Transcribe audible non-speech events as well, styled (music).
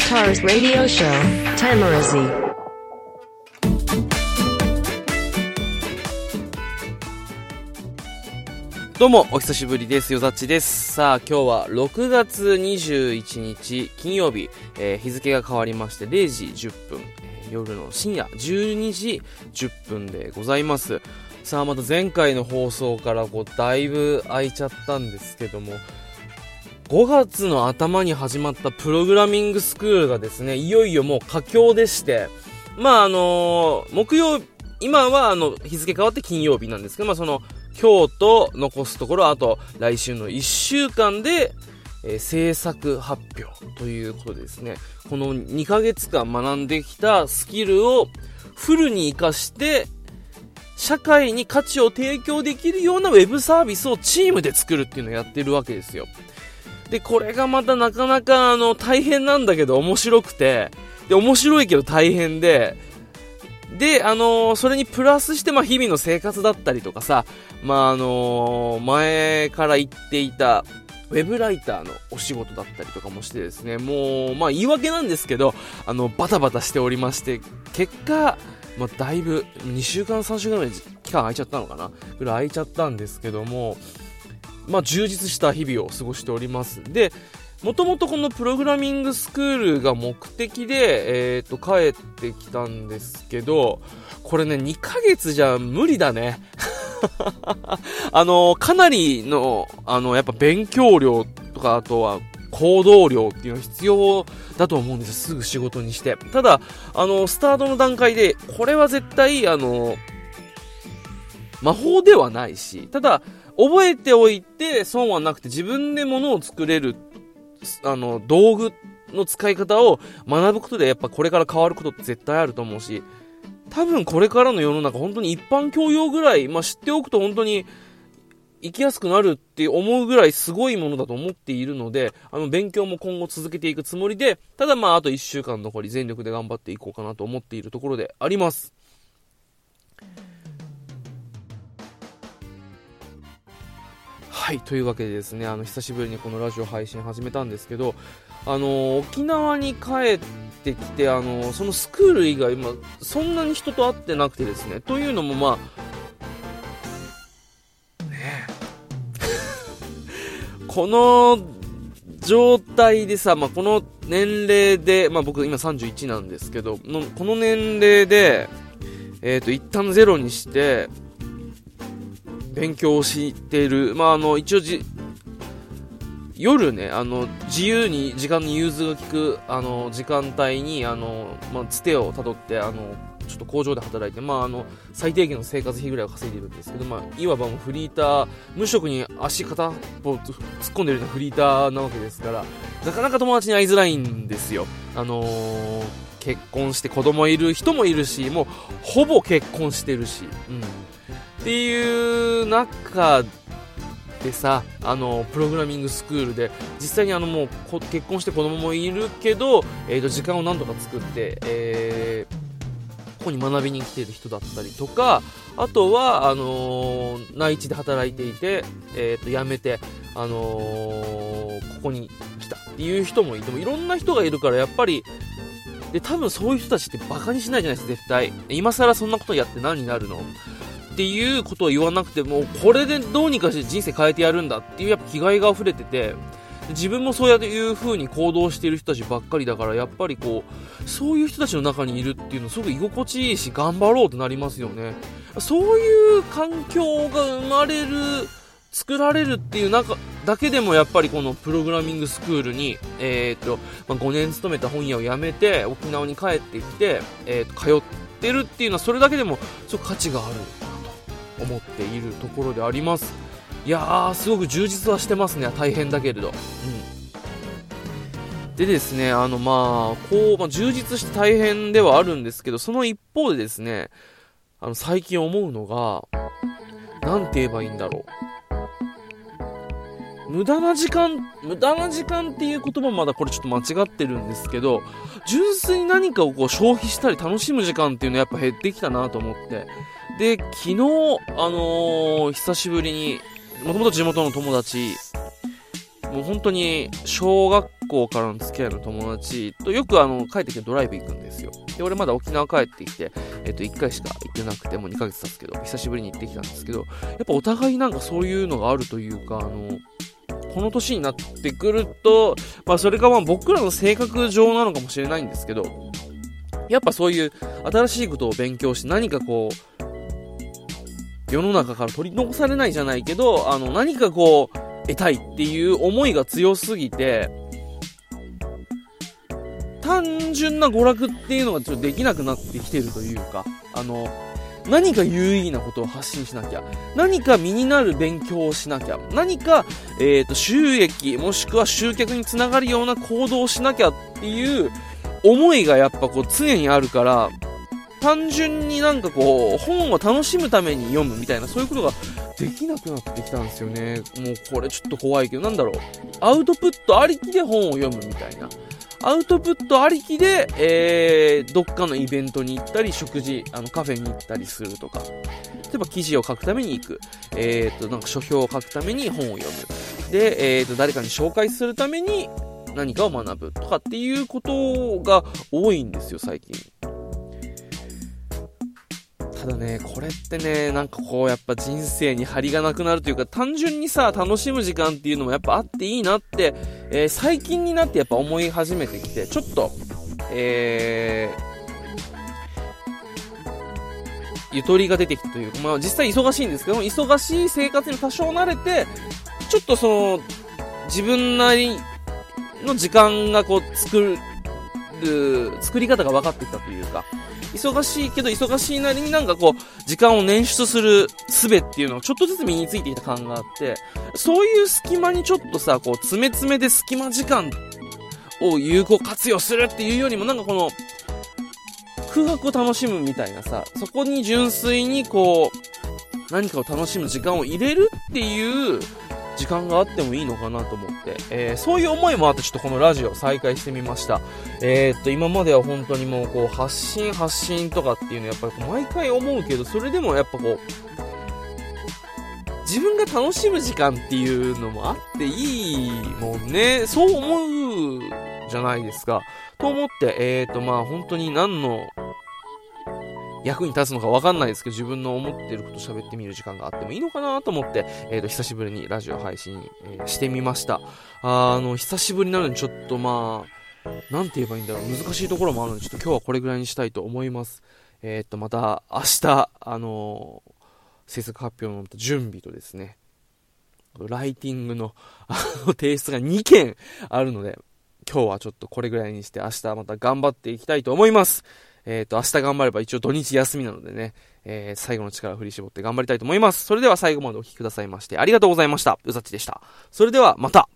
TARS radio show, Tamarazi. どうも、お久しぶりです。よざっちです。さあ、今日は6月21日金曜日、えー日付が変わりまして0時10分、夜の深夜12時10分でございます。さあ、また前回の放送からこう、だいぶ空いちゃったんですけども、5月の頭に始まったプログラミングスクールがですね、いよいよもう佳境でして、まああのー木曜、今はあの、日付変わって金曜日なんですけど、まあその、今日と残すところ、あと来週の1週間で、えー制作発表ということでですね、この2ヶ月間学んできたスキルをフルに活かして、社会に価値を提供できるようなウェブサービスをチームで作るっていうのをやってるわけですよ。で、これがまたなかなかあの大変なんだけど面白くて、で、面白いけど大変で、で、あのーそれにプラスして、まあ、日々の生活だったりとかさ、まあ、あのー前から言っていた、ウェブライターのお仕事だったりとかもしてですね、もう、まあ、言い訳なんですけど、あの、バタバタしておりまして、結果、まあ、だいぶ、2週間、3週間ぐらい期間空いちゃったのかなぐらい空いちゃったんですけども、まあ、充実した日々を過ごしております。で、もともとこのプログラミングスクールが目的で、えっ、と、帰ってきたんですけど、これね、2ヶ月じゃ無理だね。(laughs) あの、かなりの、あの、やっぱ勉強量とか、あとは、行動量っていうのは必要だと思うんですよ。すぐ仕事にして。ただ、あの、スタートの段階で、これは絶対、あの、魔法ではないし、ただ、覚えておいて損はなくて自分で物を作れる、あの、道具の使い方を学ぶことでやっぱこれから変わることって絶対あると思うし、多分これからの世の中本当に一般教養ぐらい、まあ、知っておくと本当に生きやすくなるって思うぐらいすごいものだと思っているので、あの、勉強も今後続けていくつもりで、ただまあ、あと1週間残り全力で頑張っていこうかなと思っているところであります。はい、というわけでですね、あの、久しぶりにこのラジオ配信始めたんですけど、あの、沖縄に帰ってきて、あの、そのスクール以外、ま、そんなに人と会ってなくてですね、というのもまあ、ね (laughs) この状態でさ、まあ、この年齢で、まあ、僕今31なんですけど、のこの年齢で、えっ、と、一旦ゼロにして、勉強をしている。まあ、あの、一応じ、夜ね、あの、自由に時間に融通が利く、あの、時間帯に、あの、まあ、つてをたどって、あの、ちょっと工場で働いて、まあ、あの、最低限の生活費ぐらいは稼いでいるんですけど、まあ、いわばもうフリーター、無職に足片方突っ込んでるようなフリーターなわけですから、なかなか友達に会いづらいんですよ。あのー結婚して子供いる人もいるし、もう、ほぼ結婚してるし、うん。っていう中でさ、あの、プログラミングスクールで、実際にあのもう結婚して子供もいるけど、えーと、時間を何とか作って、えーここに学びに来ている人だったりとか、あとは、あのー内地で働いていて、えーと、辞めて、あのーここに来たっていう人もいても、いろんな人がいるから、やっぱり、で、多分そういう人たちってバカにしないじゃないですか、絶対。今更そんなことやって何になるの？っていうことを言わなくても、これでどうにかして人生変えてやるんだっていうやっぱ気概が溢れてて、自分もそうやっていう風に行動している人たちばっかりだから、やっぱりこう、そういう人たちの中にいるっていうのすごく居心地いいし、頑張ろうってなりますよね。そういう環境が生まれる、作られるっていう中だけでもやっぱりこのプログラミングスクールに、えーとまあ、5年勤めた本屋を辞めて沖縄に帰ってきて、えーと通ってるっていうのはそれだけでもすごく価値がある思っているところであります。いやーすごく充実はしてますね。大変だけれど、うん、でですねあのまあこう、まあ、充実して大変ではあるんですけどその一方でですねあの最近思うのが何て言えばいいんだろう。無駄な時間、無駄な時間っていう言葉もまだこれちょっと間違ってるんですけど、純粋に何かをこう消費したり楽しむ時間っていうのはやっぱ減ってきたなと思って。で、昨日、あのー久しぶりに、もともと地元の友達、もう本当に小学校からの付き合いの友達とよくあの、帰ってきてドライブ行くんですよ。で、俺まだ沖縄帰ってきて、えっ、と、1回しか行ってなくて、もう2ヶ月経つけど、久しぶりに行ってきたんですけど、やっぱお互いなんかそういうのがあるというか、あの、この年になってくると、まあそれがまあ僕らの性格上なのかもしれないんですけど、やっぱそういう新しいことを勉強して何かこう、世の中から取り残されないじゃないけど、あの、何かこう、得たいっていう思いが強すぎて、単純な娯楽っていうのがちょっとできなくなってきてるというか、あの、何か有意義なことを発信しなきゃ、何か身になる勉強をしなきゃ、何か、えっ、ー、と、収益、もしくは集客につながるような行動をしなきゃっていう思いがやっぱこう常にあるから、単純になんかこう、本を楽しむために読むみたいな、そういうことができなくなってきたんですよね。もうこれちょっと怖いけど、なんだろう。アウトプットありきで本を読むみたいな。アウトプットありきで、えー、どっかのイベントに行ったり、食事、あの、カフェに行ったりするとか。例えば記事を書くために行く。えー、と、なんか書評を書くために本を読む。で、えー、と、誰かに紹介するために何かを学ぶとかっていうことが多いんですよ、最近。ただね、これってね、なんかこう、やっぱ人生に張りがなくなるというか、単純にさ、楽しむ時間っていうのもやっぱあっていいなって、えー、最近になってやっぱ思い始めてきて、ちょっと、えー、ゆとりが出てきたというか、まあ実際忙しいんですけども、忙しい生活に多少慣れて、ちょっとその、自分なりの時間がこう作る、作り方が分かってきたというか、忙しいけど忙しいなりになんかこう、時間を捻出する術っていうのをちょっとずつ身についていた感があって、そういう隙間にちょっとさ、こう、詰め詰めで隙間時間を有効活用するっていうよりもなんかこの、空白を楽しむみたいなさ、そこに純粋にこう、何かを楽しむ時間を入れるっていう時間があってもいいのかなと思って、えー、そういう思いもあってちょっとこのラジオ再開してみました。えー、っと、今までは本当にもうこう発信発信とかっていうのやっぱり毎回思うけど、それでもやっぱこう、自分が楽しむ時間っていうのもあっていいもんね。そう思うじゃないですか。と思って、えーとまあ本当に何の役に立つのかわかんないですけど、自分の思ってること喋ってみる時間があってもいいのかなと思って、えっ、ー、と、久しぶりにラジオ配信、えー、してみました。あの、久しぶりなのにちょっとまあ、なんて言えばいいんだろう。難しいところもあるので、ちょっと今日はこれぐらいにしたいと思います。えっ、ー、と、また明日、あの制作発表の準備とですね、ライティングの、あの、提出が2件あるので、今日はちょっとこれぐらいにして、明日また頑張っていきたいと思います。えっ、ー、と、明日頑張れば一応土日休みなのでね、えー、最後の力を振り絞って頑張りたいと思います。それでは最後までお聴きくださいまして、ありがとうございました。うざっちでした。それではまた